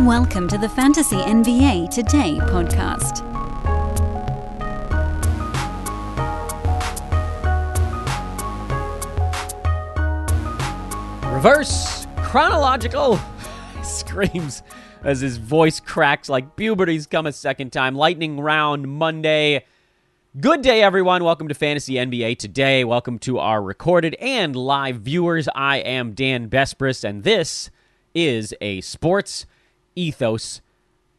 Welcome to the Fantasy NBA Today podcast. Reverse chronological screams as his voice cracks like puberty's come a second time. Lightning round Monday. Good day, everyone. Welcome to Fantasy NBA Today. Welcome to our recorded and live viewers. I am Dan Besbris, and this is a sports ethos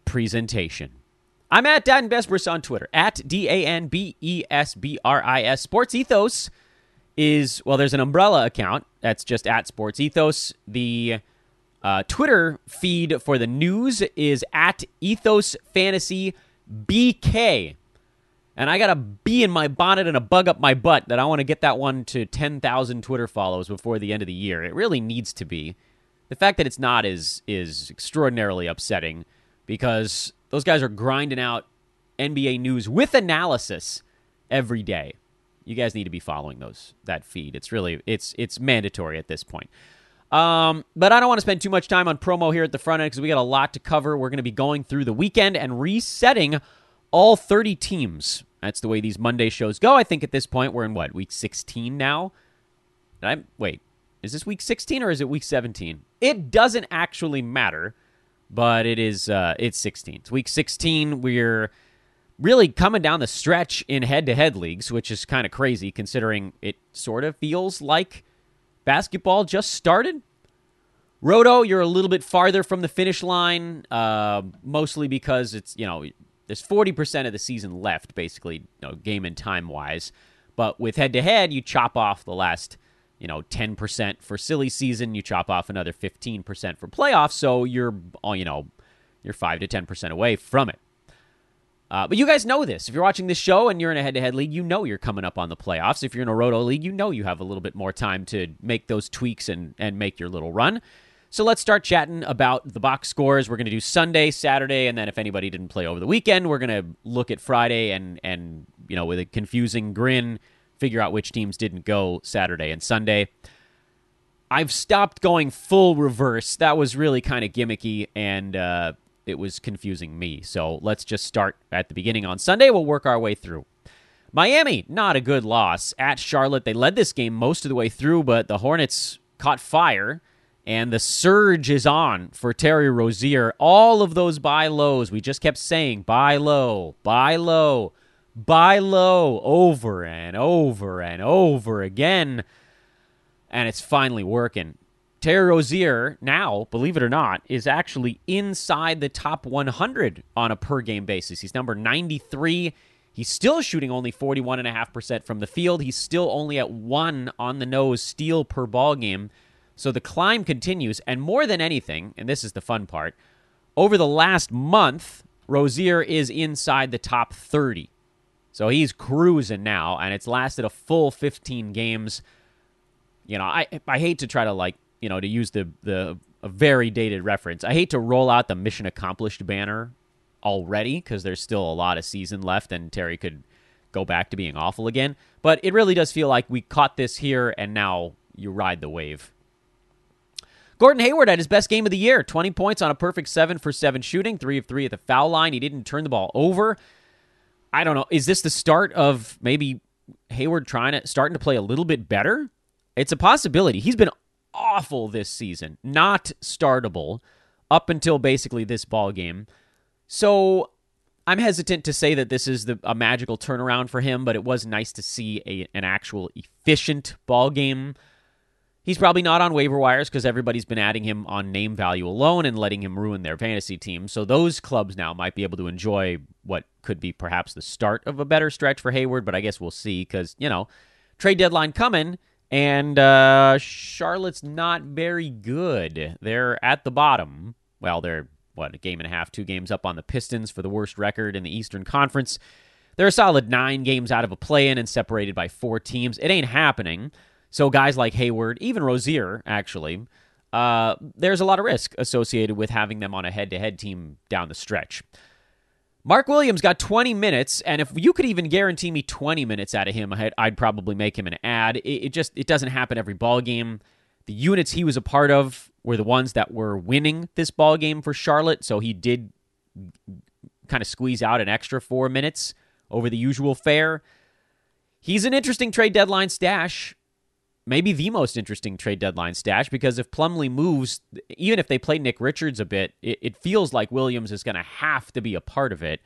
presentation. I'm at Dan Besbris on Twitter, at D A N B E S B R I S. Sports Ethos is, well, there's an umbrella account that's just at Sports Ethos. The uh, Twitter feed for the news is at Ethos Fantasy BK. And I got a bee in my bonnet and a bug up my butt that I want to get that one to 10,000 Twitter follows before the end of the year. It really needs to be. The fact that it's not is is extraordinarily upsetting because those guys are grinding out NBA news with analysis every day. You guys need to be following those that feed. It's really it's it's mandatory at this point. Um, but I don't want to spend too much time on promo here at the front end because we got a lot to cover. We're going to be going through the weekend and resetting all 30 teams. That's the way these Monday shows go. I think at this point we're in what week 16 now. I wait, is this week 16 or is it week 17? It doesn't actually matter, but it is. Uh, it's 16. It's week 16. We're really coming down the stretch in head-to-head leagues, which is kind of crazy considering it sort of feels like basketball just started. Roto, you're a little bit farther from the finish line, uh, mostly because it's you know there's 40% of the season left, basically, you know, game and time wise. But with head to head, you chop off the last you know 10% for silly season you chop off another 15% for playoffs so you're oh, you know you're 5 to 10% away from it. Uh, but you guys know this. If you're watching this show and you're in a head-to-head league you know you're coming up on the playoffs. If you're in a roto league you know you have a little bit more time to make those tweaks and and make your little run. So let's start chatting about the box scores. We're going to do sunday saturday and then if anybody didn't play over the weekend we're going to look at friday and and you know with a confusing grin figure out which teams didn't go Saturday and Sunday. I've stopped going full reverse. That was really kind of gimmicky and uh, it was confusing me. So let's just start at the beginning on Sunday. We'll work our way through. Miami, not a good loss at Charlotte. They led this game most of the way through, but the Hornets caught fire and the surge is on for Terry Rozier. All of those buy lows, we just kept saying buy low, buy low buy low over and over and over again. And it's finally working. Terry Rozier now, believe it or not, is actually inside the top 100 on a per game basis. He's number 93. He's still shooting only 41.5% from the field. He's still only at one on the nose steal per ball game. So the climb continues. And more than anything, and this is the fun part, over the last month, Rozier is inside the top 30 so he's cruising now, and it's lasted a full 15 games. You know, I I hate to try to like you know to use the the a very dated reference. I hate to roll out the mission accomplished banner already because there's still a lot of season left, and Terry could go back to being awful again. But it really does feel like we caught this here, and now you ride the wave. Gordon Hayward had his best game of the year 20 points on a perfect 7 for 7 shooting, 3 of 3 at the foul line. He didn't turn the ball over. I don't know. Is this the start of maybe Hayward trying to starting to play a little bit better? It's a possibility. He's been awful this season, not startable up until basically this ball game. So I'm hesitant to say that this is the, a magical turnaround for him, but it was nice to see a, an actual efficient ball game He's probably not on waiver wires because everybody's been adding him on name value alone and letting him ruin their fantasy team. So those clubs now might be able to enjoy what could be perhaps the start of a better stretch for Hayward, but I guess we'll see because, you know, trade deadline coming and uh, Charlotte's not very good. They're at the bottom. Well, they're, what, a game and a half, two games up on the Pistons for the worst record in the Eastern Conference. They're a solid nine games out of a play in and separated by four teams. It ain't happening. So guys like Hayward, even Rozier, actually, uh, there's a lot of risk associated with having them on a head-to-head team down the stretch. Mark Williams got 20 minutes, and if you could even guarantee me 20 minutes out of him, I'd, I'd probably make him an ad. It, it, just it doesn't happen every ball game. The units he was a part of were the ones that were winning this ball game for Charlotte, so he did kind of squeeze out an extra four minutes over the usual fare. He's an interesting trade deadline stash. Maybe the most interesting trade deadline stash because if Plumlee moves, even if they play Nick Richards a bit, it, it feels like Williams is going to have to be a part of it.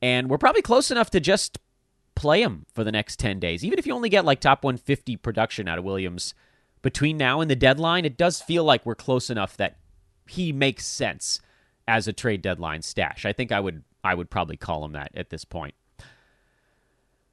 And we're probably close enough to just play him for the next 10 days. Even if you only get like top 150 production out of Williams between now and the deadline, it does feel like we're close enough that he makes sense as a trade deadline stash. I think I would I would probably call him that at this point.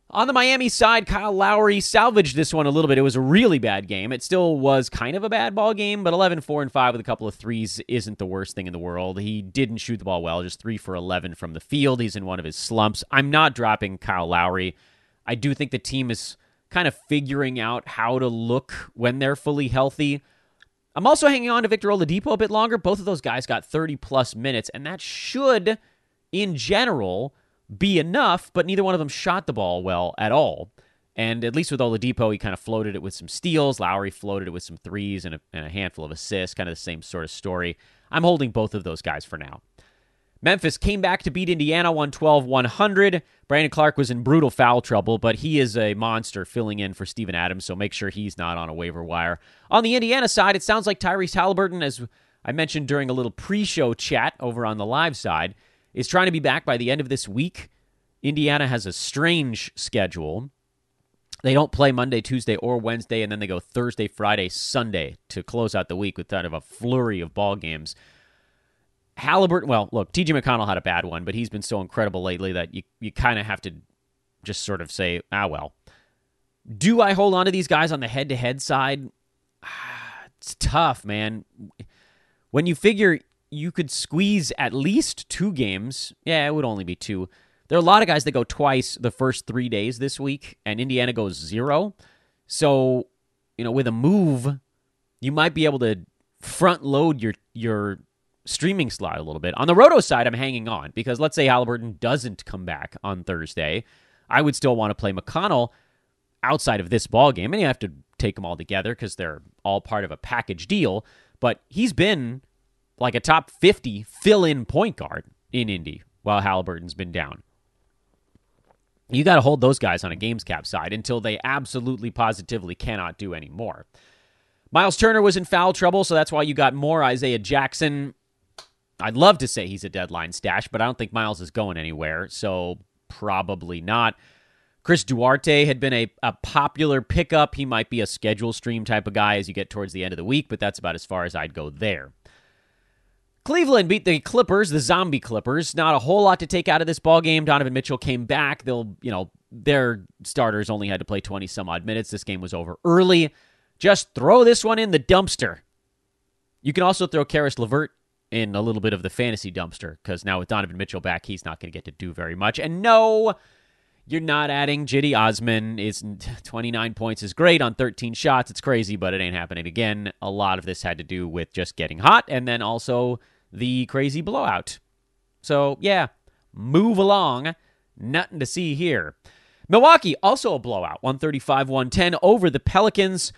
On the Miami side, Kyle Lowry salvaged this one a little bit. It was a really bad game. It still was kind of a bad ball game, but 11 4 and 5 with a couple of threes isn't the worst thing in the world. He didn't shoot the ball well, just 3 for 11 from the field. He's in one of his slumps. I'm not dropping Kyle Lowry. I do think the team is kind of figuring out how to look when they're fully healthy. I'm also hanging on to Victor Oladipo a bit longer. Both of those guys got 30 plus minutes, and that should, in general, be enough, but neither one of them shot the ball well at all. And at least with Oladipo, he kind of floated it with some steals. Lowry floated it with some threes and a, and a handful of assists, kind of the same sort of story. I'm holding both of those guys for now. Memphis came back to beat Indiana 112 100. Brandon Clarke was in brutal foul trouble, but he is a monster filling in for Steven Adams, so make sure he's not on a waiver wire. On the Indiana side, it sounds like Tyrese Halliburton, as I mentioned during a little pre show chat over on the live side, is trying to be back by the end of this week. Indiana has a strange schedule. They don't play Monday, Tuesday, or Wednesday, and then they go Thursday, Friday, Sunday to close out the week with kind of a flurry of ball games. Halliburton, well, look, TJ McConnell had a bad one, but he's been so incredible lately that you, you kind of have to just sort of say, ah, well. Do I hold on to these guys on the head to head side? It's tough, man. When you figure you could squeeze at least two games, yeah, it would only be two. There are a lot of guys that go twice the first three days this week, and Indiana goes zero. So, you know, with a move, you might be able to front load your your streaming slot a little bit. On the Roto side, I'm hanging on because let's say Halliburton doesn't come back on Thursday. I would still want to play McConnell outside of this ball game, and you have to take them all together because they're all part of a package deal. But he's been like a top 50 fill-in point guard in Indy while Halliburton's been down. You got to hold those guys on a games cap side until they absolutely positively cannot do any more. Miles Turner was in foul trouble, so that's why you got more Isaiah Jackson. I'd love to say he's a deadline stash, but I don't think Miles is going anywhere, so probably not. Chris Duarte had been a, a popular pickup. He might be a schedule stream type of guy as you get towards the end of the week, but that's about as far as I'd go there. Cleveland beat the Clippers, the zombie Clippers. Not a whole lot to take out of this ball game. Donovan Mitchell came back. They'll, you know, their starters only had to play 20 some odd minutes. This game was over early. Just throw this one in the dumpster. You can also throw Caris LeVert in a little bit of the fantasy dumpster because now with Donovan Mitchell back, he's not going to get to do very much. And no, you're not adding Cedi Osman. Is 29 points is great on 13 shots. It's crazy, but it ain't happening again. A lot of this had to do with just getting hot and then also the crazy blowout. So yeah, move along. Nothing to see here. Milwaukee also a blowout, 135-110 over the Pelicans.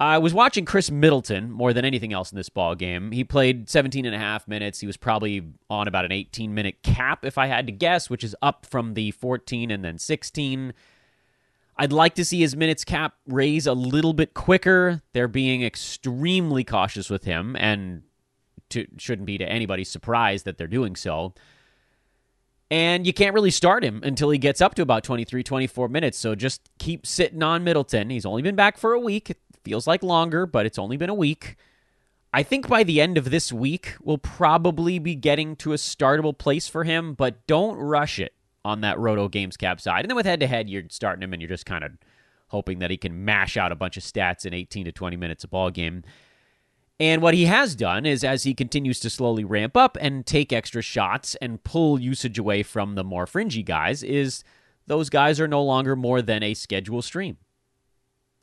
I was watching Khris Middleton more than anything else in this ball game. He played 17 and a half minutes. He was probably on about an 18 minute cap, if I had to guess, which is up from the 14 and then 16. I'd like to see his minutes cap raise a little bit quicker. They're being extremely cautious with him, and to, shouldn't be to anybody's surprise that they're doing so. And you can't really start him until he gets up to about 23, 24 minutes. So just keep sitting on Middleton. He's only been back for a week. Feels like longer, but it's only been a week. I think by the end of this week, we'll probably be getting to a startable place for him, but don't rush it on that Roto Games Cap side. And then with head to head, you're starting him and you're just kind of hoping that he can mash out a bunch of stats in 18 to 20 minutes a ball game. And what he has done is, as he continues to slowly ramp up and take extra shots and pull usage away from the more fringy guys, is those guys are no longer more than a schedule stream.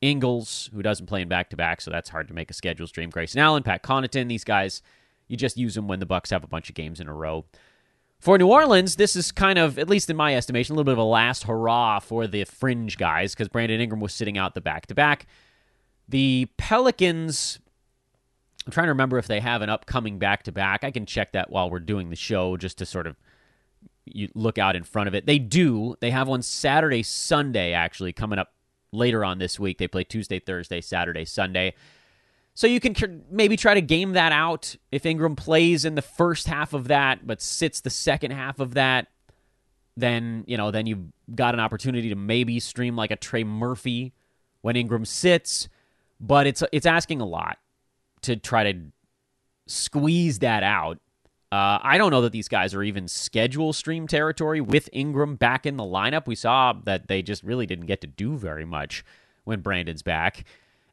Ingles, who doesn't play in back to back, so that's hard to make a schedule stream. Grayson Allen, Pat Connaughton, these guys, you just use them when the Bucks have a bunch of games in a row. For New Orleans, this is kind of, at least in my estimation, a little bit of a last hurrah for the fringe guys because Brandon Ingram was sitting out the back to back. The Pelicans I'm trying to remember if they have an upcoming back to back. I can check that while we're doing the show just to sort of you look out in front of it. They do. They have one Saturday, Sunday actually coming up later on this week. They play Tuesday, Thursday, Saturday, Sunday. So you can maybe try to game that out if Ingram plays in the first half of that but sits the second half of that then, you know, then you've got an opportunity to maybe stream like a Trey Murphy when Ingram sits, but it's it's asking a lot to try to squeeze that out. Uh, I don't know that these guys are even schedule stream territory with Ingram back in the lineup. We saw that they just really didn't get to do very much when Brandon's back.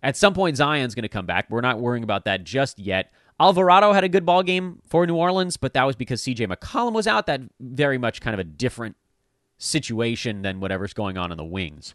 At some point, Zion's going to come back. We're not worrying about that just yet. Alvarado had a good ball game for New Orleans, but that was because CJ McCollum was out. That very much kind of a different situation than whatever's going on in the wings.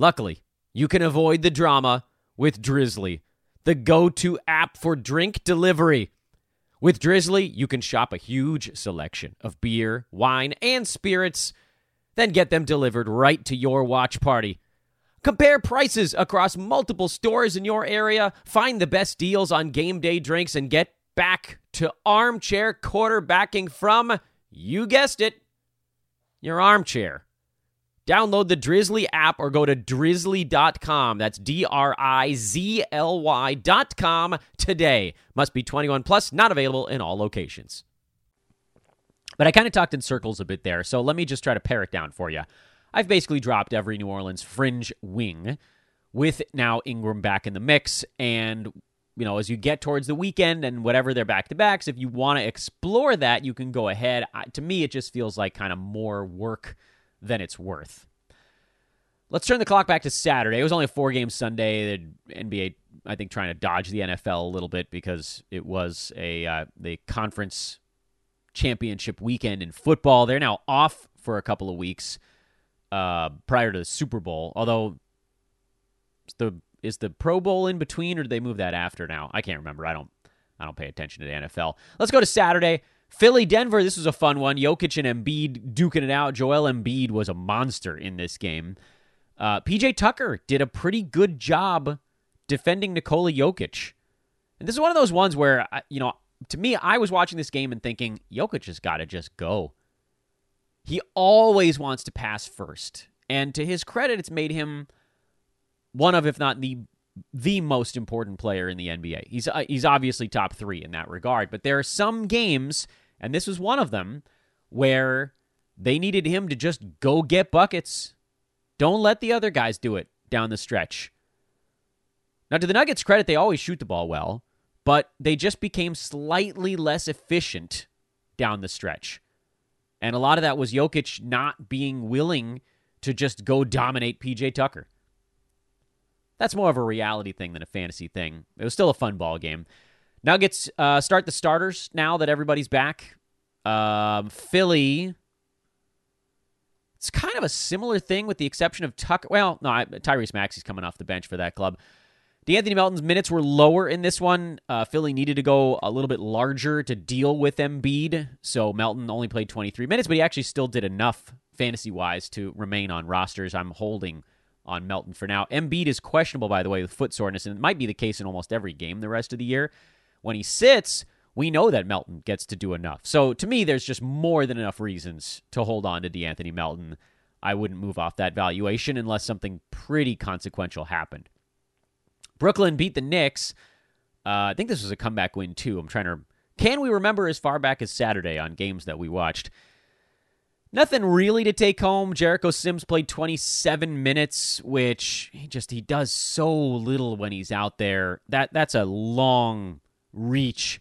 Luckily, you can avoid the drama with Drizly, the go to app for drink delivery. With Drizly, you can shop a huge selection of beer, wine, and spirits, then get them delivered right to your watch party. Compare prices across multiple stores in your area, find the best deals on game day drinks, and get back to armchair quarterbacking from, you guessed it, your armchair. Download the Drizly app or go to drizly.com. That's D R I Z L Y.com today. Must be 21 plus, not available in all locations. But I kind of talked in circles a bit there, so let me just try to pare it down for you. I've basically dropped every New Orleans fringe wing with now Ingram back in the mix. And, you know, as you get towards the weekend and whatever they're back to backs, if you want to explore that, you can go ahead. I, to me, it just feels like kind of more work than it's worth. Let's turn the clock back to Saturday. It was only a four game Sunday. The NBA, I think, trying to dodge the NFL a little bit because it was a uh, the conference championship weekend in football. They're now off for a couple of weeks uh, prior to the Super Bowl. Although the is the Pro Bowl in between, or did they move that after? Now I can't remember. I don't I don't pay attention to the NFL. Let's go to Saturday. Philly, Denver. This was a fun one. Jokic and Embiid duking it out. Joel Embiid was a monster in this game. Uh, PJ Tucker did a pretty good job defending Nikola Jokic. And this is one of those ones where, you know, to me, I was watching this game and thinking, Jokic has got to just go. He always wants to pass first. And to his credit, it's made him one of, if not the the most important player in the NBA. He's uh, he's obviously top three in that regard. But there are some games, and this was one of them, where they needed him to just go get buckets. Don't let the other guys do it down the stretch. Now, to the Nuggets' credit, they always shoot the ball well, but they just became slightly less efficient down the stretch. And a lot of that was Jokic not being willing to just go dominate PJ Tucker. That's more of a reality thing than a fantasy thing. It was still a fun ball game. Nuggets uh, start the starters now that everybody's back. Um, Philly. It's kind of a similar thing with the exception of Tucker. Well, no, Tyrese Maxey's coming off the bench for that club. De'Anthony Melton's minutes were lower in this one. Uh, Philly needed to go a little bit larger to deal with Embiid, so Melton only played 23 minutes, but he actually still did enough fantasy wise to remain on rosters. I'm holding on Melton for now. Embiid is questionable, by the way, with foot soreness, and it might be the case in almost every game the rest of the year. When he sits, we know that Melton gets to do enough. So to me, there's just more than enough reasons to hold on to De'Anthony Melton. I wouldn't move off that valuation unless something pretty consequential happened. Brooklyn beat the Knicks. Uh, I think this was a comeback win too. I'm trying to. Can we remember as far back as Saturday on games that we watched? Nothing really to take home. Jericho Sims played 27 minutes, which he just he does so little when he's out there. That that's a long reach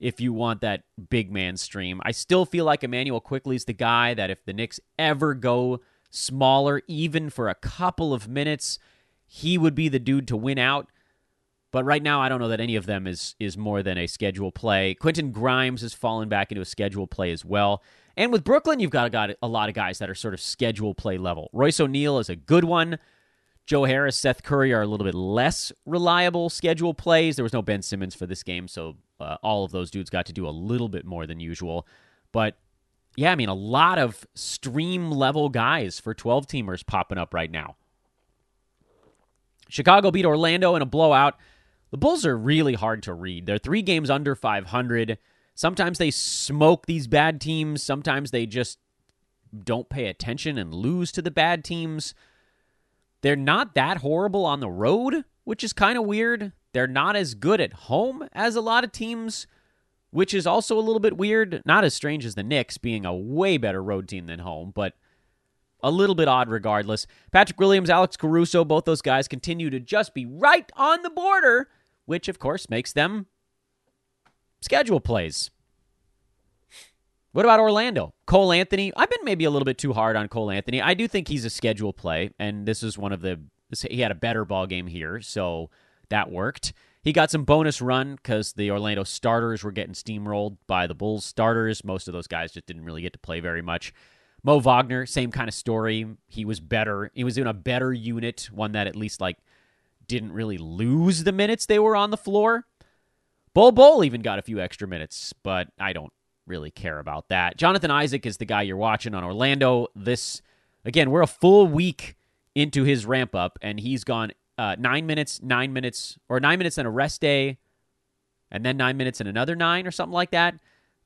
if you want that big man stream. I still feel like Immanuel Quickley is the guy that if the Knicks ever go smaller, even for a couple of minutes, he would be the dude to win out. But right now, I don't know that any of them is is more than a schedule play. Quentin Grimes has fallen back into a schedule play as well. And with Brooklyn, you've got, got a lot of guys that are sort of schedule play level. Royce O'Neale is a good one. Joe Harris, Seth Curry are a little bit less reliable schedule plays. There was no Ben Simmons for this game, so uh, all of those dudes got to do a little bit more than usual. But yeah, I mean, a lot of stream level guys for 12 teamers popping up right now. Chicago beat Orlando in a blowout. The Bulls are really hard to read. They're three games under 500. Sometimes they smoke these bad teams. Sometimes they just don't pay attention and lose to the bad teams. They're not that horrible on the road, which is kind of weird. They're not as good at home as a lot of teams, which is also a little bit weird. Not as strange as the Knicks being a way better road team than home, but a little bit odd regardless. Patrick Williams, Alex Caruso, both those guys continue to just be right on the border, which of course makes them schedule plays. What about Orlando? Cole Anthony. I've been maybe a little bit too hard on Cole Anthony. I do think he's a schedule play, and this is one of the. He had a better ball game here, so that worked. He got some bonus run because the Orlando starters were getting steamrolled by the Bulls starters. Most of those guys just didn't really get to play very much. Mo Wagner, same kind of story. He was better. He was in a better unit, one that at least like didn't really lose the minutes they were on the floor. Bol Bol even got a few extra minutes, but I don't really care about that. Jonathan Isaac is the guy you're watching on Orlando. This, again, we're a full week into his ramp up, and he's gone uh, nine minutes, nine minutes, or nine minutes and a rest day, and then nine minutes and another nine or something like that.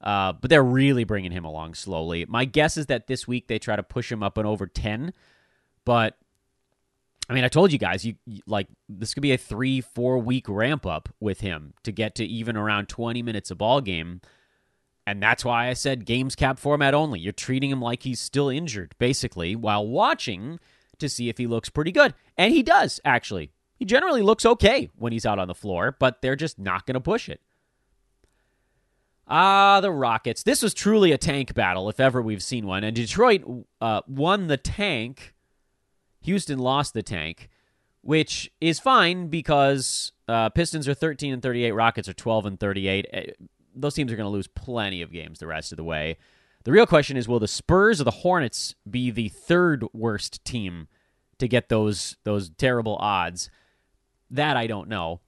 Uh, but they're really bringing him along slowly. My guess is that this week they try to push him up and over 10. But, I mean, I told you guys, you, you like this could be a three, four week ramp up with him to get to even around 20 minutes a ball game. And that's why I said games cap format only. You're treating him like he's still injured, basically, while watching to see if he looks pretty good. And he does, actually. He generally looks okay when he's out on the floor, but they're just not going to push it. Ah, the Rockets. This was truly a tank battle, if ever we've seen one. And Detroit uh, won the tank. Houston lost the tank, which is fine because uh, Pistons are 13 and 38, Rockets are 12 and 38 those teams are going to lose plenty of games the rest of the way. The real question is will the Spurs or the Hornets be the third worst team to get those those terrible odds? That I don't know.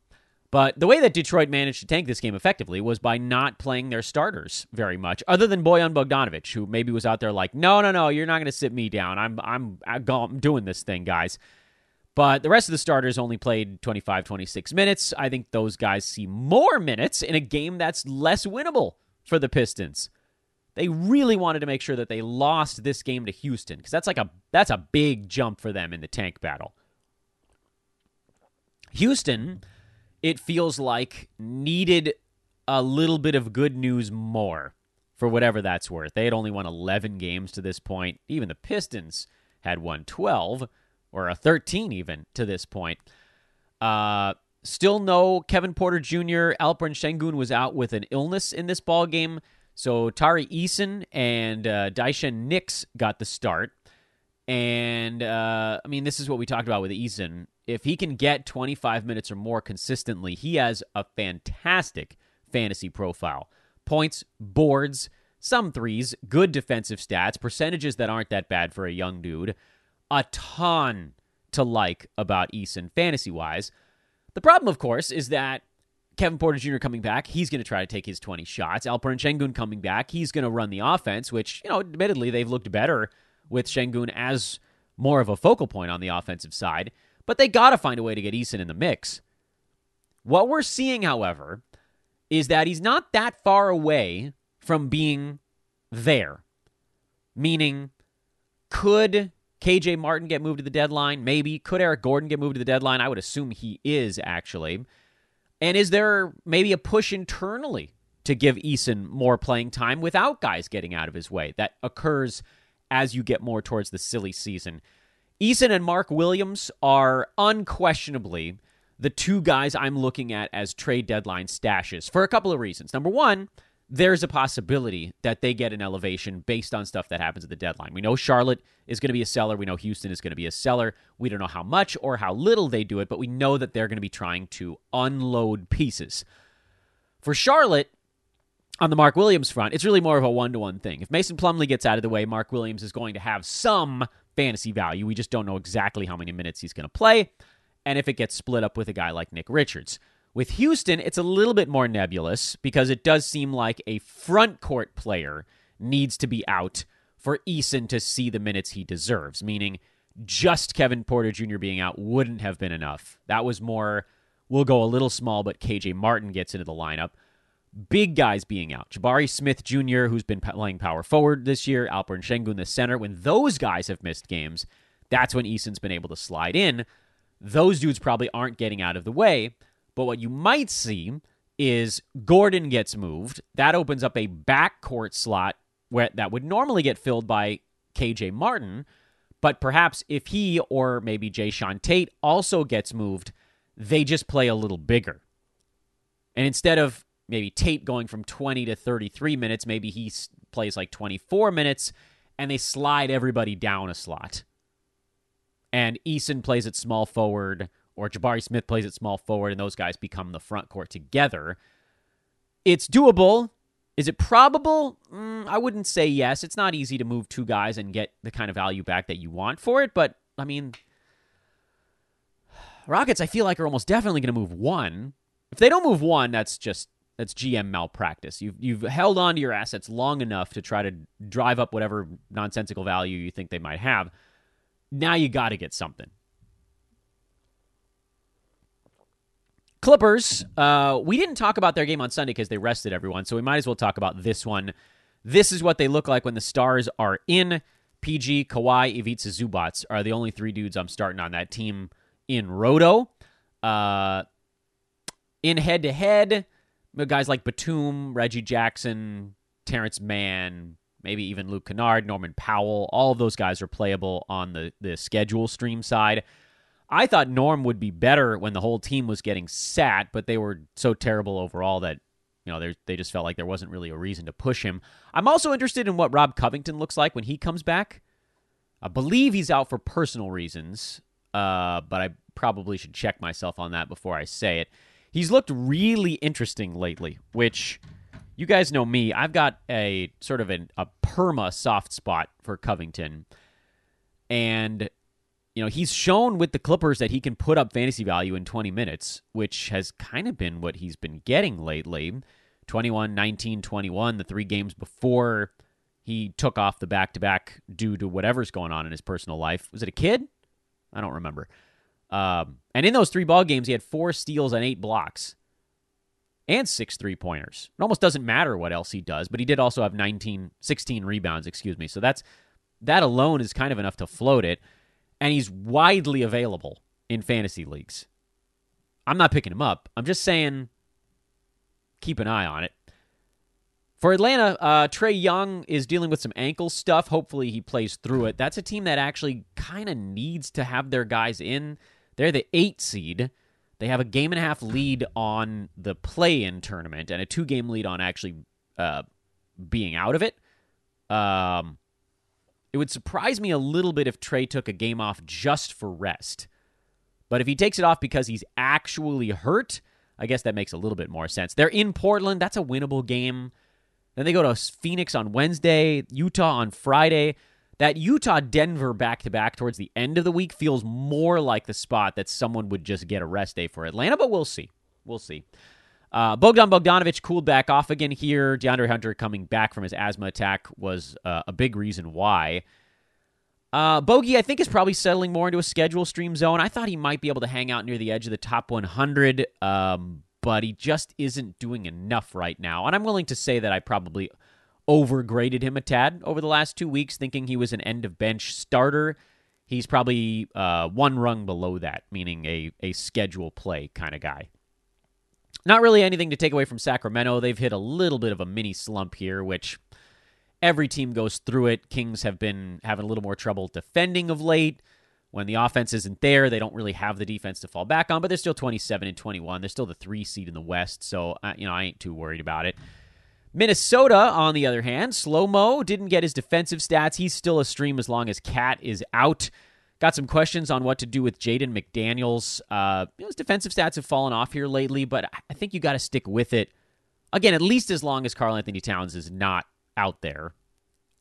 But the way that Detroit managed to tank this game effectively was by not playing their starters very much, other than Bojan Bogdanovic, who maybe was out there like, no, no, no, you're not going to sit me down. I'm, I'm, I'm doing this thing, guys. But the rest of the starters only played 25, 26 minutes. I think those guys see more minutes in a game that's less winnable for the Pistons. They really wanted to make sure that they lost this game to Houston because that's like a that's a big jump for them in the tank battle. Houston, it feels like needed a little bit of good news more for whatever that's worth. They had only won 11 games to this point. Even the Pistons had won 12 or a 13 even to this point. Uh, still no Kevin Porter Jr. Alperen Sengun was out with an illness in this ball game, so Tari Eason and uh, Daishen Nix got the start. And uh, I mean, this is what we talked about with Eason. If he can get 25 minutes or more consistently, he has a fantastic fantasy profile. Points, boards, some threes, good defensive stats, percentages that aren't that bad for a young dude a ton to like about Eason fantasy wise. The problem, of course, is that Kevin Porter Jr. coming back, he's going to try to take his 20 shots. Alperen Sengun coming back, he's going to run the offense, which, you know, admittedly, they've looked better with Sengun as more of a focal point on the offensive side, but they got to find a way to get Eason in the mix. What we're seeing, however, is that he's not that far away from being there. Meaning, could KJ Martin get moved to the deadline? Maybe. Could Eric Gordon get moved to the deadline? I would assume he is, actually. And is there maybe a push internally to give Eason more playing time without guys getting out of his way? That occurs as you get more towards the silly season. Eason and Mark Williams are unquestionably the two guys I'm looking at as trade deadline stashes for a couple of reasons. Number one, there's a possibility that they get an elevation based on stuff that happens at the deadline. We know Charlotte is going to be a seller. We know Houston is going to be a seller. We don't know how much or how little they do it, but we know that they're going to be trying to unload pieces. For Charlotte, on the Mark Williams front, it's really more of a one to one thing. If Mason Plumlee gets out of the way, Mark Williams is going to have some fantasy value. We just don't know exactly how many minutes he's going to play, and if it gets split up with a guy like Nick Richards. With Houston, it's a little bit more nebulous because it does seem like a front court player needs to be out for Eason to see the minutes he deserves, meaning just Kevin Porter Jr. being out wouldn't have been enough. That was more, we'll go a little small, but KJ Martin gets into the lineup. Big guys being out. Jabari Smith Jr., who's been playing power forward this year, Alperen Sengun, the center. When those guys have missed games, that's when Eason's been able to slide in. Those dudes probably aren't getting out of the way. But what you might see is Gordon gets moved. That opens up a backcourt slot where that would normally get filled by KJ Martin. But perhaps if he or maybe Jae'Sean Tate also gets moved, they just play a little bigger. And instead of maybe Tate going from 20 to 33 minutes, maybe he plays like 24 minutes and they slide everybody down a slot. And Eason plays at small forward or Jabari Smith plays at small forward and those guys become the front court together. It's doable. Is it probable? Mm, I wouldn't say yes. It's not easy to move two guys and get the kind of value back that you want for it, but I mean, Rockets, I feel like are almost definitely going to move one. If they don't move one, that's just that's GM malpractice. You've you've held on to your assets long enough to try to drive up whatever nonsensical value you think they might have. Now you got to get something. Clippers, uh, we didn't talk about their game on Sunday because they rested everyone, so we might as well talk about this one. This is what they look like when the stars are in. PG, Kawhi, Ivica, Zubac are the only three dudes I'm starting on that team in Roto. Uh, in head to head, guys like Batum, Reggie Jackson, Terance Mann, maybe even Luke Kennard, Norman Powell, all of those guys are playable on the, the schedule stream side. I thought Norm would be better when the whole team was getting sat, but they were so terrible overall that you know they just felt like there wasn't really a reason to push him. I'm also interested in what Rob Covington looks like when he comes back. I believe he's out for personal reasons, uh, but I probably should check myself on that before I say it. He's looked really interesting lately, which you guys know me. I've got a sort of an, a perma soft spot for Covington, and you know, he's shown with the Clippers that he can put up fantasy value in 20 minutes, which has kind of been what he's been getting lately. 21, 19, 21, the three games before he took off the back to back due to whatever's going on in his personal life. Was it a kid? I don't remember. Um, and in those three ball games, he had four steals and eight blocks and six three pointers. It almost doesn't matter what else he does, but he did also have 19, 16 rebounds, excuse me. So that's that alone is kind of enough to float it and he's widely available in fantasy leagues. I'm not picking him up. I'm just saying keep an eye on it. For Atlanta, uh, Trae Young is dealing with some ankle stuff. Hopefully, he plays through it. That's a team that actually kind of needs to have their guys in. They're the eight seed. They have a game and a half lead on the play in tournament and a two game lead on actually uh, being out of it. Um, it would surprise me a little bit if Trae took a game off just for rest. But if he takes it off because he's actually hurt, I guess that makes a little bit more sense. They're in Portland. That's a winnable game. Then they go to Phoenix on Wednesday, Utah on Friday. That Utah Denver back to back towards the end of the week feels more like the spot that someone would just get a rest day for Atlanta, but we'll see. We'll see. Uh, Bogdan Bogdanovic cooled back off again here. De'Andre Hunter coming back from his asthma attack was uh, a big reason why. Uh, Bogey, I think, is probably settling more into a schedule stream zone. I thought he might be able to hang out near the edge of the top 100, um, but he just isn't doing enough right now. And I'm willing to say that I probably overgraded him a tad over the last two weeks, thinking he was an end of bench starter. He's probably uh, one rung below that, meaning a, a schedule play kind of guy. Not really anything to take away from Sacramento. They've hit a little bit of a mini slump here, which every team goes through it. Kings have been having a little more trouble defending of late. When the offense isn't there, they don't really have the defense to fall back on, but they're still 27 and 21. They're still the three seed in the West, so uh, you know I ain't too worried about it. Minnesota, on the other hand, slow mo didn't get his defensive stats. He's still a stream as long as KAT is out. Got some questions on what to do with Jaden McDaniels. Uh, his defensive stats have fallen off here lately, but I think you got to stick with it. Again, at least as long as Karl-Anthony Towns is not out there.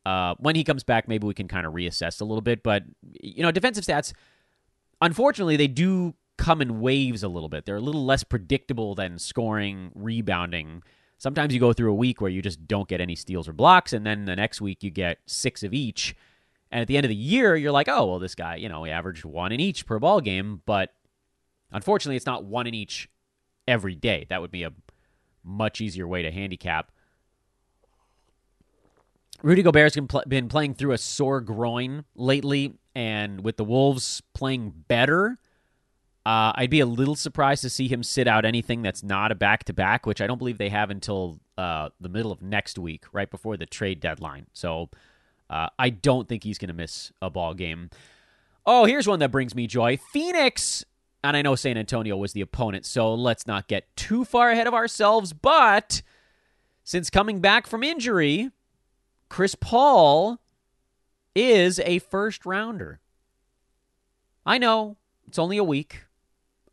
Uh, when he comes back, maybe we can kind of reassess a little bit. But, you know, defensive stats, unfortunately, they do come in waves a little bit. They're a little less predictable than scoring, rebounding. Sometimes you go through a week where you just don't get any steals or blocks, and then the next week you get six of each. And at the end of the year, you're like, oh, well, this guy, you know, he averaged one in each per ball game. But unfortunately, it's not one in each every day. That would be a much easier way to handicap. Rudy Gobert's been playing through a sore groin lately, and with the Wolves playing better, uh, I'd be a little surprised to see him sit out anything that's not a back to back, which I don't believe they have until uh, the middle of next week, right before the trade deadline. So uh, I don't think he's going to miss a ball game. Oh, here's one that brings me joy. Phoenix, and I know San Antonio was the opponent, so let's not get too far ahead of ourselves. But since coming back from injury, Chris Paul is a first rounder. I know it's only a week.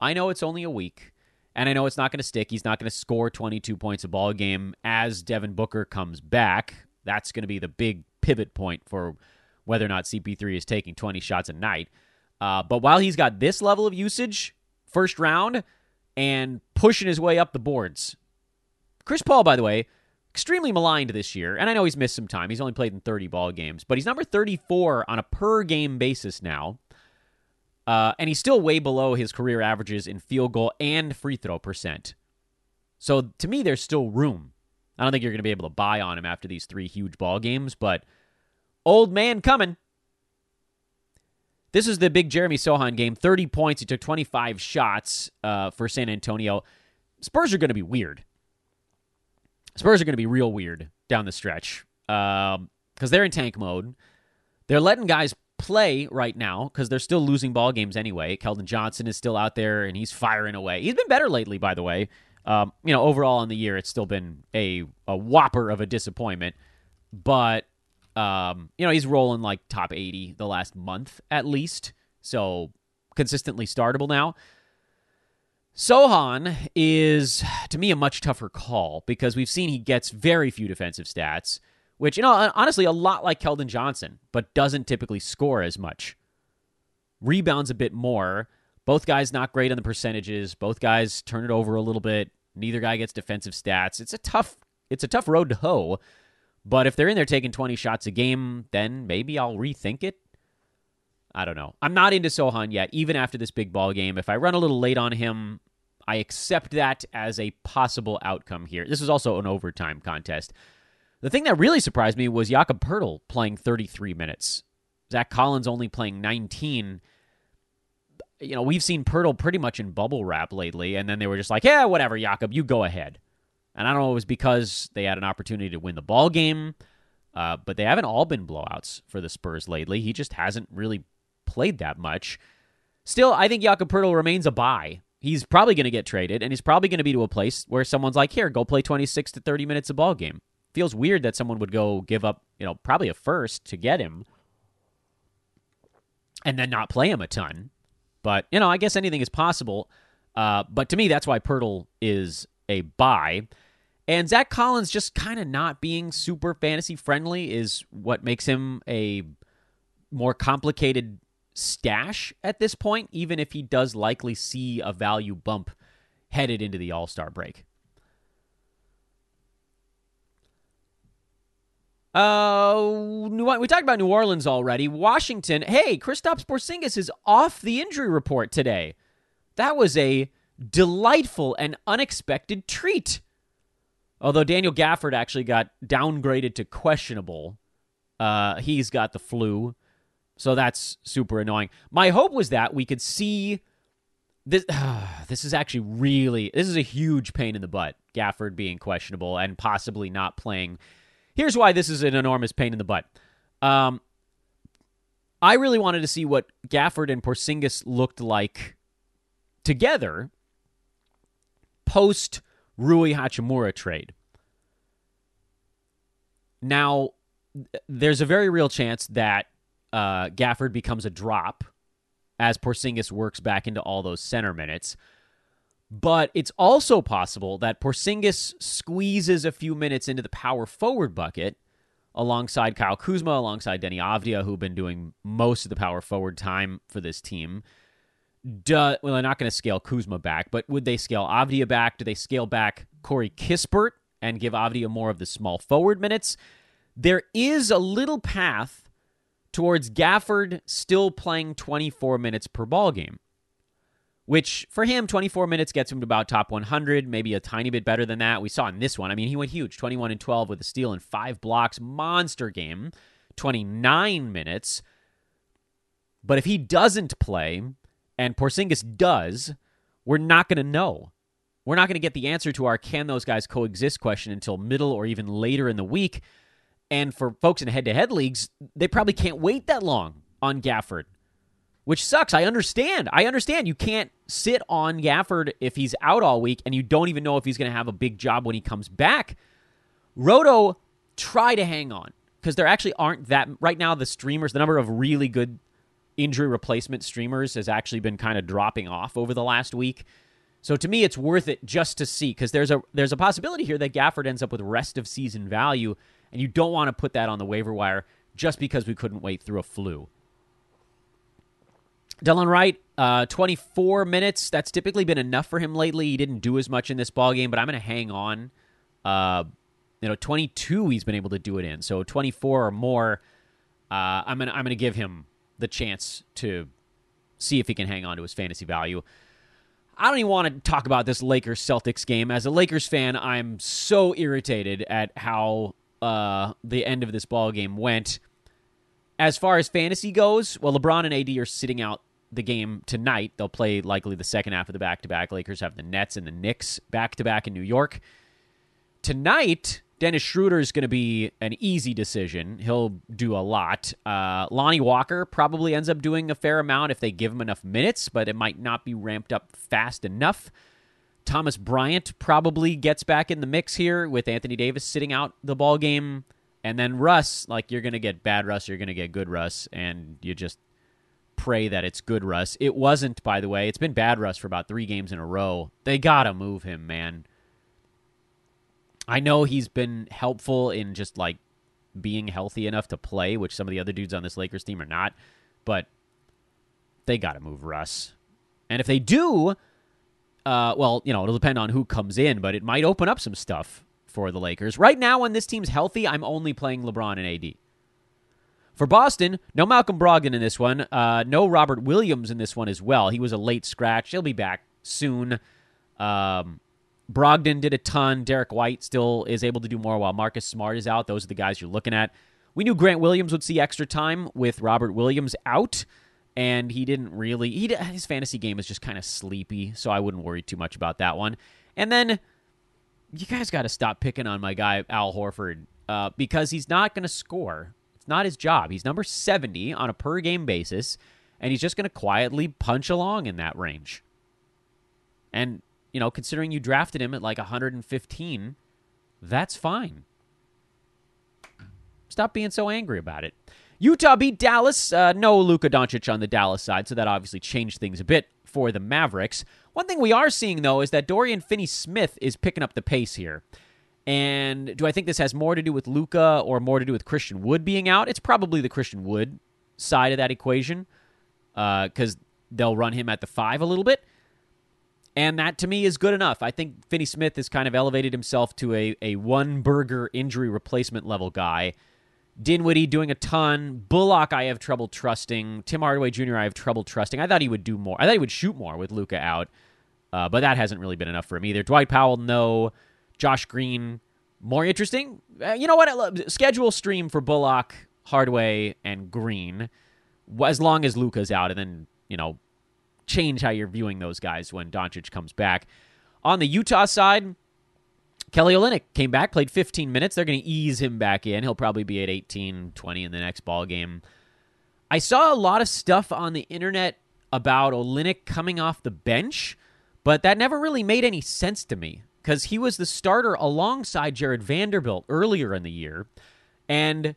I know it's only a week. And I know it's not going to stick. He's not going to score 22 points a ball game as Devin Booker comes back. That's going to be the big pivot point for whether or not CP3 is taking 20 shots a night. Uh, but while he's got this level of usage, first round, and pushing his way up the boards, Chris Paul, by the way, extremely maligned this year, and I know he's missed some time. He's only played in 30 ball games, but he's number 34 on a per game basis now. Uh, and he's still way below his career averages in field goal and free throw percent. So to me, there's still room I don't think you're going to be able to buy on him after these three huge ball games, but old man coming. This is the big Jeremy Sochan game. 30 points. He took 25 shots uh, for San Antonio. Spurs are going to be weird. Spurs are going to be real weird down the stretch because um, they're in tank mode. They're letting guys play right now because they're still losing ball games anyway. Keldon Johnson is still out there and he's firing away. He's been better lately, by the way. Um, you know, overall in the year, it's still been a, a whopper of a disappointment. But, um, you know, he's rolling like top 80 the last month at least. So consistently startable now. Sochan is, to me, a much tougher call because we've seen he gets very few defensive stats, which, you know, honestly, a lot like Keldon Johnson, but doesn't typically score as much. Rebounds a bit more both guys not great on the percentages. Both guys turn it over a little bit. Neither guy gets defensive stats. It's a tough it's a tough road to hoe. But if they're in there taking 20 shots a game, then maybe I'll rethink it. I don't know. I'm not into Sochan yet, even after this big ball game. If I run a little late on him, I accept that as a possible outcome here. This is also an overtime contest. The thing that really surprised me was Jakob Poeltl playing 33 minutes. Zach Collins only playing 19 you know, we've seen Poeltl pretty much in bubble wrap lately, and then they were just like, yeah, whatever, Jakob, you go ahead. And I don't know, it was because they had an opportunity to win the ball game, uh, but they haven't all been blowouts for the Spurs lately. He just hasn't really played that much. Still, I think Jakob Poeltl remains a buy. He's probably going to get traded, and he's probably going to be to a place where someone's like, here, go play 26 to 30 minutes a ball game. Feels weird that someone would go give up, you know, probably a first to get him and then not play him a ton. But, you know, I guess anything is possible. Uh, but to me, that's why Poeltl is a buy. And Zach Collins just kind of not being super fantasy friendly is what makes him a more complicated stash at this point, even if he does likely see a value bump headed into the All Star break. Uh, we talked about New Orleans already. Washington. Hey, Kristaps Porzingis is off the injury report today. That was a delightful and unexpected treat. Although Daniel Gafford actually got downgraded to questionable. Uh, he's got the flu, so that's super annoying. My hope was that we could see this. Uh, this is actually really this is a huge pain in the butt. Gafford being questionable and possibly not playing Here's why this is an enormous pain in the butt. Um, I really wanted to see what Gafford and Porzingis looked like together post Rui Hachimura trade. Now, there's a very real chance that uh, Gafford becomes a drop as Porzingis works back into all those center minutes. But it's also possible that Porzingis squeezes a few minutes into the power forward bucket alongside Kyle Kuzma, alongside Deni Avdija, who've been doing most of the power forward time for this team. Well, they're not going to scale Kuzma back, but would they scale Avdija back? Do they scale back Corey Kispert and give Avdija more of the small forward minutes? There is a little path towards Gafford still playing 24 minutes per ball game, which for him, 24 minutes gets him to about top 100, maybe a tiny bit better than that. We saw in this one. I mean, he went huge 21 and 12 with a steal and five blocks, monster game, 29 minutes. But if he doesn't play, and Porzingis does, we're not going to know. We're not going to get the answer to our can those guys coexist question until middle or even later in the week. And for folks in head to head leagues, they probably can't wait that long on Gafford, which sucks. I understand. I understand. You can't sit on Gafford if he's out all week and you don't even know if he's going to have a big job when he comes back. Roto, try to hang on because there actually aren't that right now. The streamers, the number of really good injury replacement streamers has actually been kind of dropping off over the last week. So to me, it's worth it just to see because there's a there's a possibility here that Gafford ends up with rest of season value, and you don't want to put that on the waiver wire just because we couldn't wait through a flu. Delon Wright, uh, 24 minutes. That's typically been enough for him lately. He didn't do as much in this ball game, but I'm going to hang on. Uh, you know, 22 he's been able to do it in. So 24 or more, uh, I'm gonna I'm gonna give him the chance to see if he can hang on to his fantasy value. I don't even want to talk about this Lakers Celtics game. As a Lakers fan, I'm so irritated at how uh, the end of this ball game went. As far as fantasy goes, well, LeBron and AD are sitting out the game tonight. They'll play likely the second half of the back to back. Lakers have the Nets and the Knicks back to back in New York. Tonight, Dennis Schroeder is going to be an easy decision. He'll do a lot. Uh, Lonnie Walker probably ends up doing a fair amount if they give him enough minutes, but it might not be ramped up fast enough. Thomas Bryant probably gets back in the mix here with Anthony Davis sitting out the ball game. And then Russ, like you're going to get bad Russ, you're going to get good Russ, and you just pray that it's good Russ. It wasn't, by the way. It's been bad Russ for about three games in a row. They got to move him, man. I know he's been helpful in just like being healthy enough to play, which some of the other dudes on this Lakers team are not, but they got to move Russ. And if they do, uh, well, you know, it'll depend on who comes in, but it might open up some stuff for the Lakers. Right now, when this team's healthy, I'm only playing LeBron and AD. For Boston, no Malcolm Brogdon in this one. Uh, no Robert Williams in this one as well. He was a late scratch. He'll be back soon. Um, Brogdon did a ton. Derrick White still is able to do more while Marcus Smart is out. Those are the guys you're looking at. We knew Grant Williams would see extra time with Robert Williams out, and he didn't really. He his fantasy game is just kind of sleepy, so I wouldn't worry too much about that one. And then you guys got to stop picking on my guy Al Horford uh, because he's not going to score. It's not his job. He's number 70 on a per game basis, and he's just going to quietly punch along in that range. And you know, considering you drafted him at like 115, that's fine. Stop being so angry about it. Utah beat Dallas. Uh, no Luka Doncic on the Dallas side, so that obviously changed things a bit for the Mavericks. One thing we are seeing, though, is that Dorian Finney Smith is picking up the pace here. And do I think this has more to do with Luka or more to do with Christian Wood being out? It's probably the Christian Wood side of that equation because uh, they'll run him at the five a little bit. And that to me is good enough. I think Finney Smith has kind of elevated himself to a, a one burger injury replacement level guy. Dinwiddie doing a ton. Bullock, I have trouble trusting. Tim Hardaway Jr., I have trouble trusting. I thought he would do more. I thought he would shoot more with Luka out, uh, but that hasn't really been enough for him either. Dwight Powell, no. Josh Green, more interesting. Uh, you know what? Schedule stream for Bullock, Hardaway, and Green, as long as Luka's out, and then you know change how you're viewing those guys when Doncic comes back. On the Utah side, Kelly Olynyk came back, played 15 minutes. They're going to ease him back in. He'll probably be at 18, 20 in the next ball game. I saw a lot of stuff on the internet about Olynyk coming off the bench, but that never really made any sense to me because he was the starter alongside Jarred Vanderbilt earlier in the year. And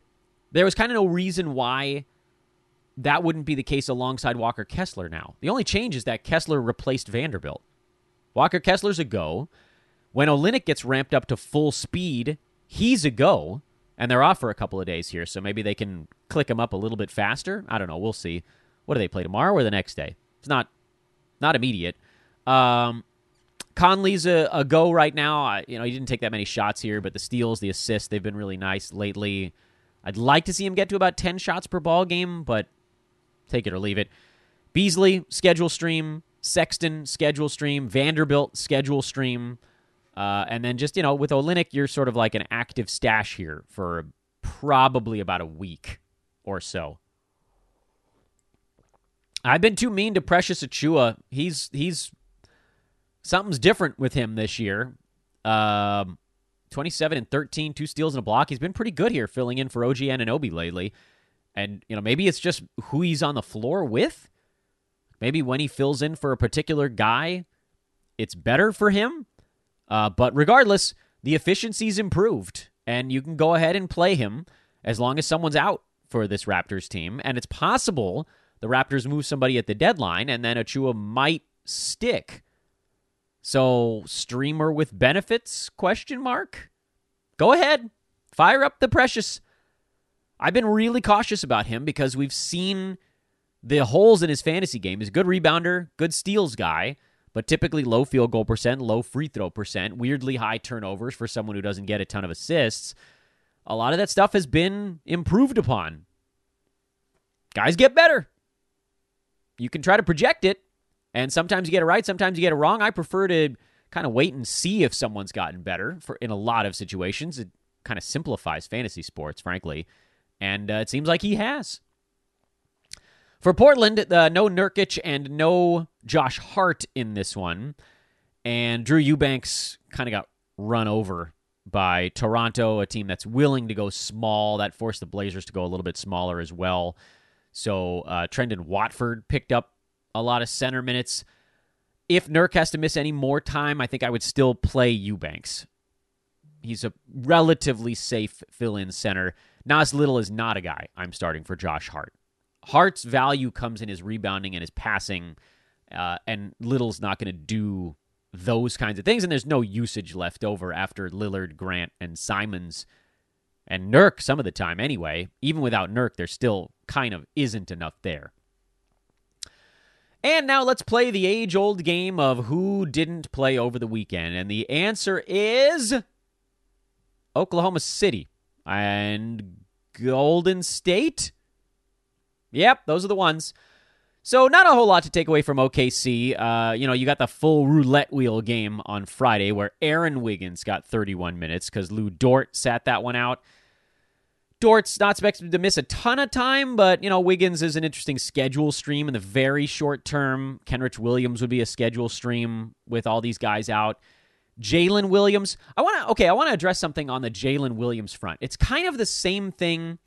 there was kind of no reason why that wouldn't be the case alongside Walker Kessler now. The only change is that Kessler replaced Vanderbilt. Walker Kessler's a go. When Olynyk gets ramped up to full speed, he's a go. And they're off for a couple of days here, so maybe they can click him up a little bit faster. I don't know. We'll see. What do they play tomorrow or the next day? It's not not immediate. Um, Conley's a, a go right now. I, you know, he didn't take that many shots here, but the steals, the assists, they've been really nice lately. I'd like to see him get to about 10 shots per ball game, but take it or leave it. Beasley, schedule stream. Sexton, schedule stream. Vanderbilt, schedule stream. Uh, and then just, you know, with Olynyk, you're sort of like an active stash here for probably about a week or so. I've been too mean to Precious Achiuwa. He's he's something's different with him this year. Um, 27 and 13, two steals and a block. He's been pretty good here, filling in for OG Anunoby lately. And you know, maybe it's just who he's on the floor with. Maybe when he fills in for a particular guy, it's better for him. Uh, but regardless, the efficiency's improved, and you can go ahead and play him as long as someone's out for this Raptors team. And it's possible the Raptors move somebody at the deadline, and then Achiuwa might stick. So streamer with benefits? Question mark. Go ahead, fire up the precious. I've been really cautious about him because we've seen the holes in his fantasy game. He's a good rebounder, good steals guy, but typically low field goal percent, low free throw percent, weirdly high turnovers for someone who doesn't get a ton of assists. A lot of that stuff has been improved upon. Guys get better you can try to project it, and sometimes you get it right, sometimes you get it wrong. I prefer to kind of wait and see if someone's gotten better. For in a lot of situations, it kind of simplifies fantasy sports, frankly, and uh, it seems like he has. For Portland, uh, no Nurkic and no Josh Hart in this one, and Drew Eubanks kind of got run over by Toronto, a team that's willing to go small. That forced the Blazers to go a little bit smaller as well. So uh, Trendon Watford picked up a lot of center minutes. If Nurk has to miss any more time, I think I would still play Eubanks. He's a relatively safe fill in center. Nas Little is not a guy I'm starting for Josh Hart. Hart's value comes in his rebounding and his passing, uh, and Little's not going to do those kinds of things, and there's no usage left over after Lillard, Grant, and Simons and Nurk some of the time anyway. Even without Nurk, there still kind of isn't enough there. And now let's play the age old game of who didn't play over the weekend. And the answer is Oklahoma City and Golden State. Yep, those are the ones. So not a whole lot to take away from OKC. Uh, you know, you got the full roulette wheel game on Friday where Aaron Wiggins got 31 minutes because Lu Dort sat that one out. Dort's not expected to miss a ton of time, but you know Wiggins is an interesting schedule stream in the very short term. Kenrich Williams would be a schedule stream with all these guys out. Jalen Williams, I want to okay, I want to address something on the Jalen Williams front. It's kind of the same thing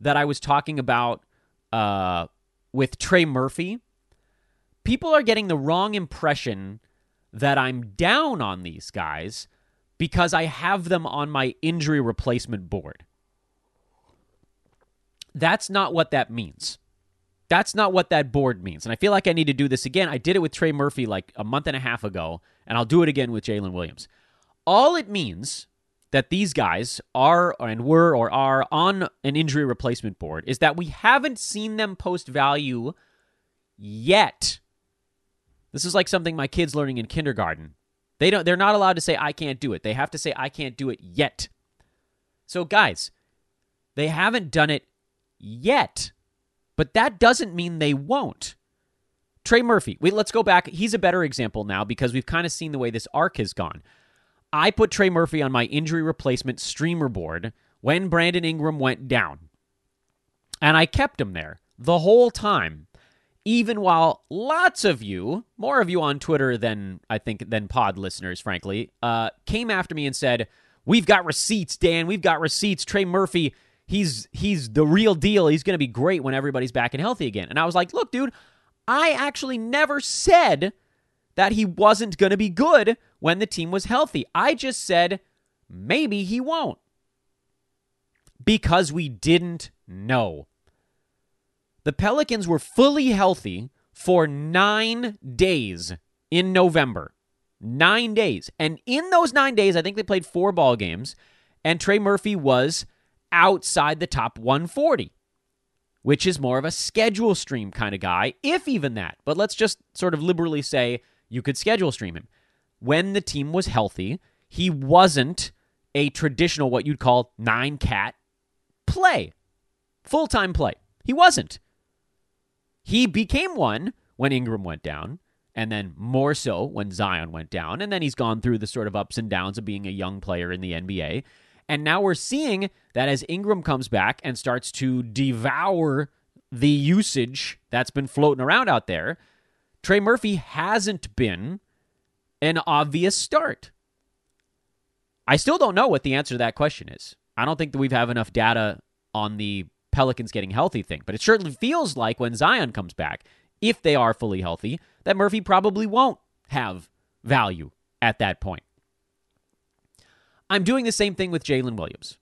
that I was talking about uh, with Trey Murphy, people are getting the wrong impression that I'm down on these guys because I have them on my injury replacement board. That's not what that means. That's not what that board means. And I feel like I need to do this again. I did it with Trey Murphy like a month and a half ago, and I'll do it again with Jalen Williams. All it means that these guys are and were or are on an injury replacement board is that we haven't seen them post value yet. This is like something my kids learning in kindergarten. They don't they're not allowed to say I can't do it. They have to say I can't do it yet. So guys, they haven't done it yet. But that doesn't mean they won't. Trey Murphy, wait, let's go back. He's a better example now because we've kind of seen the way this arc has gone. I put Trey Murphy on my injury replacement streamer board when Brandon Ingram went down. And I kept him there the whole time, even while lots of you, more of you on Twitter than I think than pod listeners, frankly, uh, came after me and said, "We've got receipts, Dan. We've got receipts. Trey Murphy, he's he's the real deal. He's going to be great when everybody's back and healthy again." And I was like, "Look, dude, I actually never said." that he wasn't going to be good when the team was healthy. I just said maybe he won't. because we didn't know. The Pelicans were fully healthy for nine days in November. Nine days. And in those nine days, I think they played four ball games, and Trey Murphy was outside the top 140, which is more of a schedule stream kind of guy, if even that. But let's just sort of liberally say you could schedule stream him. When the team was healthy, he wasn't a traditional, what you'd call nine cat play, full time play. He wasn't. He became one when Ingram went down, and then more so when Zion went down. And then he's gone through the sort of ups and downs of being a young player in the NBA. And now we're seeing that as Ingram comes back and starts to devour the usage that's been floating around out there, Trey Murphy hasn't been an obvious start. I still don't know what the answer to that question is. I don't think that we've have enough data on the Pelicans getting healthy thing, but it certainly feels like when Zion comes back, if they are fully healthy, that Murphy probably won't have value at that point. I'm doing the same thing with Jalen Williams.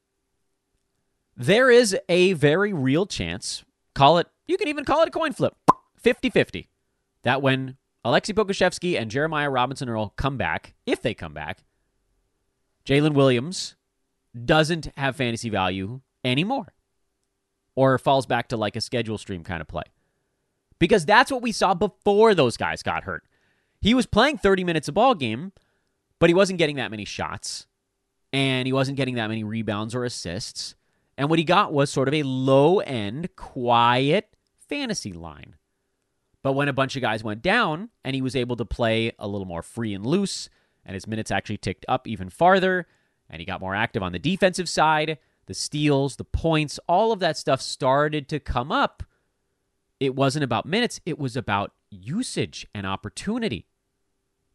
There is a very real chance, call it, you can even call it a coin flip, 50 50, that when Aleksej Pokusevski and Jeremiah Robinson Earl come back, if they come back, Jalen Williams doesn't have fantasy value anymore or falls back to like a schedule stream kind of play. Because that's what we saw before those guys got hurt. He was playing 30 minutes a ball game, but he wasn't getting that many shots and he wasn't getting that many rebounds or assists. And what he got was sort of a low end, quiet fantasy line. But when a bunch of guys went down and he was able to play a little more free and loose, and his minutes actually ticked up even farther, and he got more active on the defensive side, the steals, the points, all of that stuff started to come up. It wasn't about minutes, it was about usage and opportunity.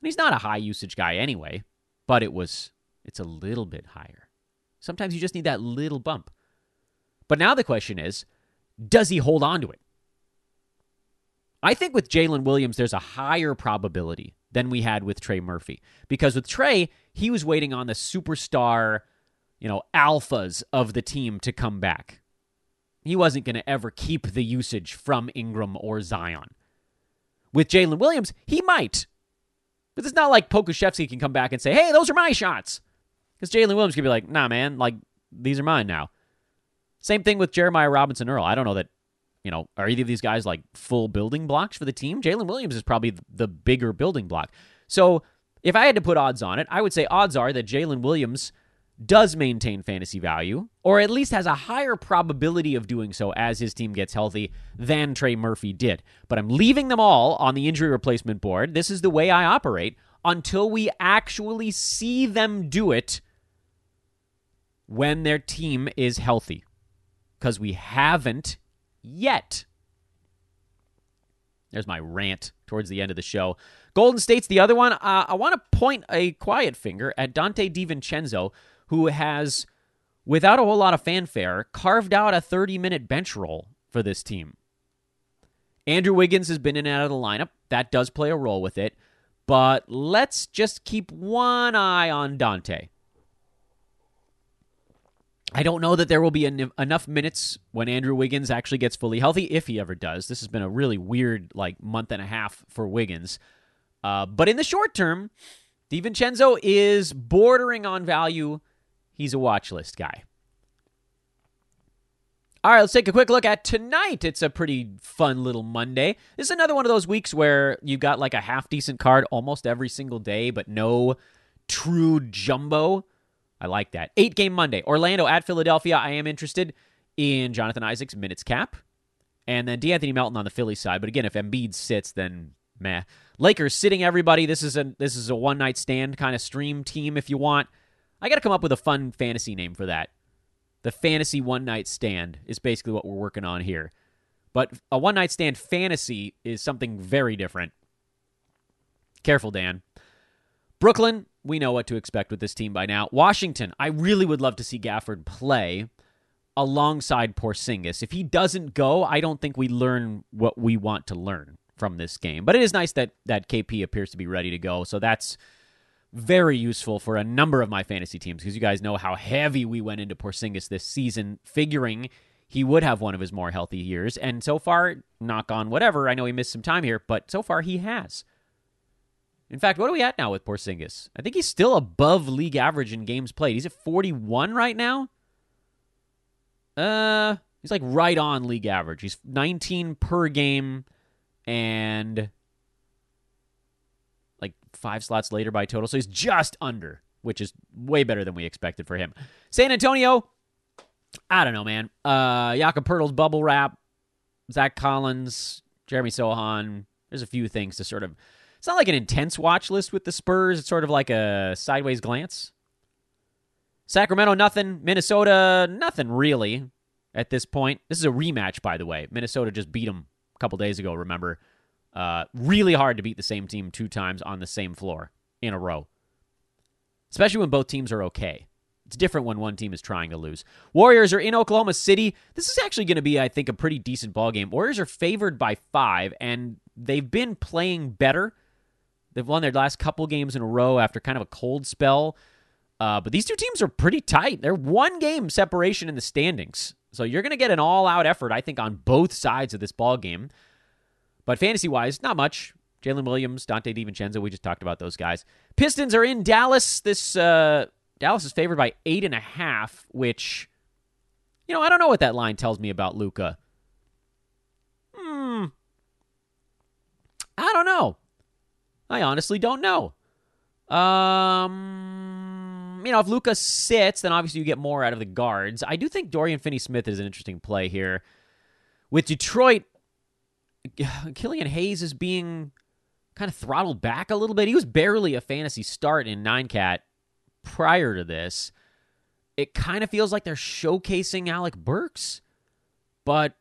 And he's not a high usage guy anyway, but it was it's a little bit higher. Sometimes you just need that little bump. But now the question is does he hold on to it? I think with Jalen Williams, there's a higher probability than we had with Trey Murphy. Because with Trey, he was waiting on the superstar, you know, alphas of the team to come back. He wasn't going to ever keep the usage from Ingram or Zion. With Jalen Williams, he might. But it's not like Pokusevski can come back and say, hey, those are my shots. Because Jalen Williams could be like, nah, man, like, these are mine now. Same thing with Jeremiah Robinson Earl. I don't know that, you know, are either of these guys like full building blocks for the team? Jalen Williams is probably the bigger building block. So if I had to put odds on it, I would say odds are that Jalen Williams does maintain fantasy value, or at least has a higher probability of doing so as his team gets healthy than Trey Murphy did. But I'm leaving them all on the injury replacement board. This is the way I operate until we actually see them do it when their team is healthy. Because we haven't yet. There's my rant towards the end of the show. Golden State's the other one. Uh, I want to point a quiet finger at Donte DiVincenzo, who has, without a whole lot of fanfare, carved out a 30 minute bench role for this team. Andrew Wiggins has been in and out of the lineup. That does play a role with it. But let's just keep one eye on Donte. I don't know that there will be en- enough minutes when Andrew Wiggins actually gets fully healthy, if he ever does. This has been a really weird like month and a half for Wiggins. Uh, but in the short term, DiVincenzo is bordering on value. He's a watch list guy. All right, let's take a quick look at tonight. It's a pretty fun little Monday. This is another one of those weeks where you've got like a half decent card almost every single day, but no true jumbo. I like that. Eight game Monday. Orlando at Philadelphia. I am interested in Jonathan Isaac's minutes cap. And then De'Anthony Melton on the Philly side. But again, if Embiid sits, then meh. Lakers sitting everybody. This is a this is a one night stand kind of stream team if you want. I got to come up with a fun fantasy name for that. The fantasy one night stand is basically what we're working on here. But a one night stand fantasy is something very different. Careful, Dan. Brooklyn we know what to expect with this team by now. Washington, I really would love to see Gafford play alongside Porzingis. If he doesn't go, I don't think we learn what we want to learn from this game. But it is nice that that KP appears to be ready to go. So that's very useful for a number of my fantasy teams because you guys know how heavy we went into Porzingis this season, figuring he would have one of his more healthy years. And so far, knock on whatever, I know he missed some time here, but so far he has. In fact, what are we at now with Porzingis? I think he's still above league average in games played. He's at 41 right now. Uh, he's like right on league average. He's 19 per game and like five slots later by total. So he's just under, which is way better than we expected for him. San Antonio, I don't know, man. Uh, Jakob Poeltl's bubble wrap, Zach Collins, Jeremy Sochan. There's a few things to sort of. It's not like an intense watch list with the Spurs. It's sort of like a sideways glance. Sacramento, nothing. Minnesota, nothing really at this point. This is a rematch, by the way. Minnesota just beat them a couple days ago, remember? Uh, really hard to beat the same team two times on the same floor in a row, especially when both teams are okay. It's different when one team is trying to lose. Warriors are in Oklahoma City. This is actually going to be, I think, a pretty decent ball game. Warriors are favored by five, and they've been playing better. They've won their last couple games in a row after kind of a cold spell. Uh, but these two teams are pretty tight. They're one game separation in the standings. So you're going to get an all-out effort, I think, on both sides of this ball game. But fantasy-wise, not much. Jalen Williams, Donte DiVincenzo, we just talked about those guys. Pistons are in Dallas. This uh, Dallas is favored by eight and a half, which, you know, I don't know what that line tells me about Luka. Hmm. I don't know. I honestly don't know. Um, you know, if Luka sits, then obviously you get more out of the guards. I do think Dorian Finney-Smith is an interesting play here. With Detroit, Killian Hayes is being kind of throttled back a little bit. He was barely a fantasy start in nine cat prior to this, it kind of feels like they're showcasing Alec Burks, but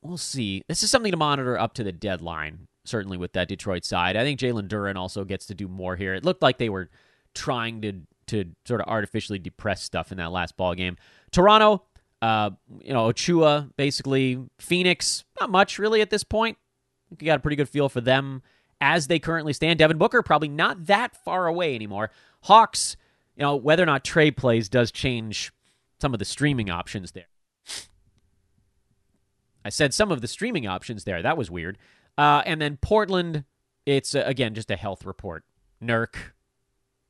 we'll see. This is something to monitor up to the deadline, certainly with that Detroit side. I think Jalen Duren also gets to do more here. It looked like they were trying to to sort of artificially depress stuff in that last ball game. Toronto, uh, you know, Achiuwa, basically Phoenix, not much really at this point. You got a pretty good feel for them as they currently stand. Devin Booker probably not that far away anymore. Hawks, you know, whether or not Trae plays does change some of the streaming options there. I said some of the streaming options there. That was weird. Uh, and then Portland, it's uh, again just a health report. Nurk,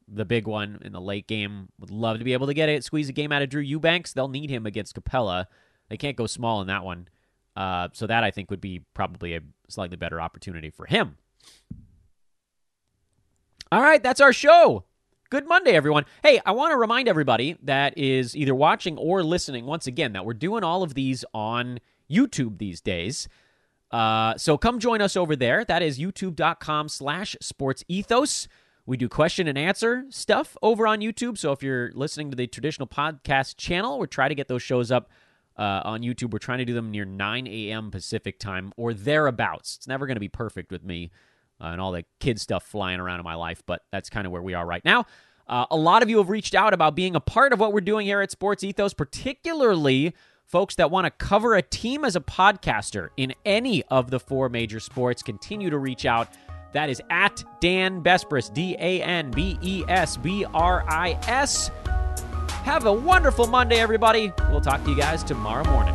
the big one in the late game, would love to be able to get it. Squeeze a game out of Drew Eubanks. They'll need him against Capela. They can't go small in that one. Uh, so that I think would be probably a slightly better opportunity for him. All right, that's our show. Good Monday, everyone. Hey, I want to remind everybody that is either watching or listening once again that we're doing all of these on YouTube these days. Uh, so come join us over there. That is youtube.com slash sports ethos. We do question and answer stuff over on YouTube. So if you're listening to the traditional podcast channel, we're trying to get those shows up uh, on YouTube. We're trying to do them near 9 a.m. Pacific time or thereabouts. It's never going to be perfect with me uh, and all the kid stuff flying around in my life, but that's kind of where we are right now. Uh, a lot of you have reached out about being a part of what we're doing here at Sports Ethos, particularly folks that want to cover a team as a podcaster in any of the four major sports. Continue to reach out. That is at Dan Besbris, D A N B E S B R I S. Have a wonderful Monday, everybody. We'll talk to you guys tomorrow morning.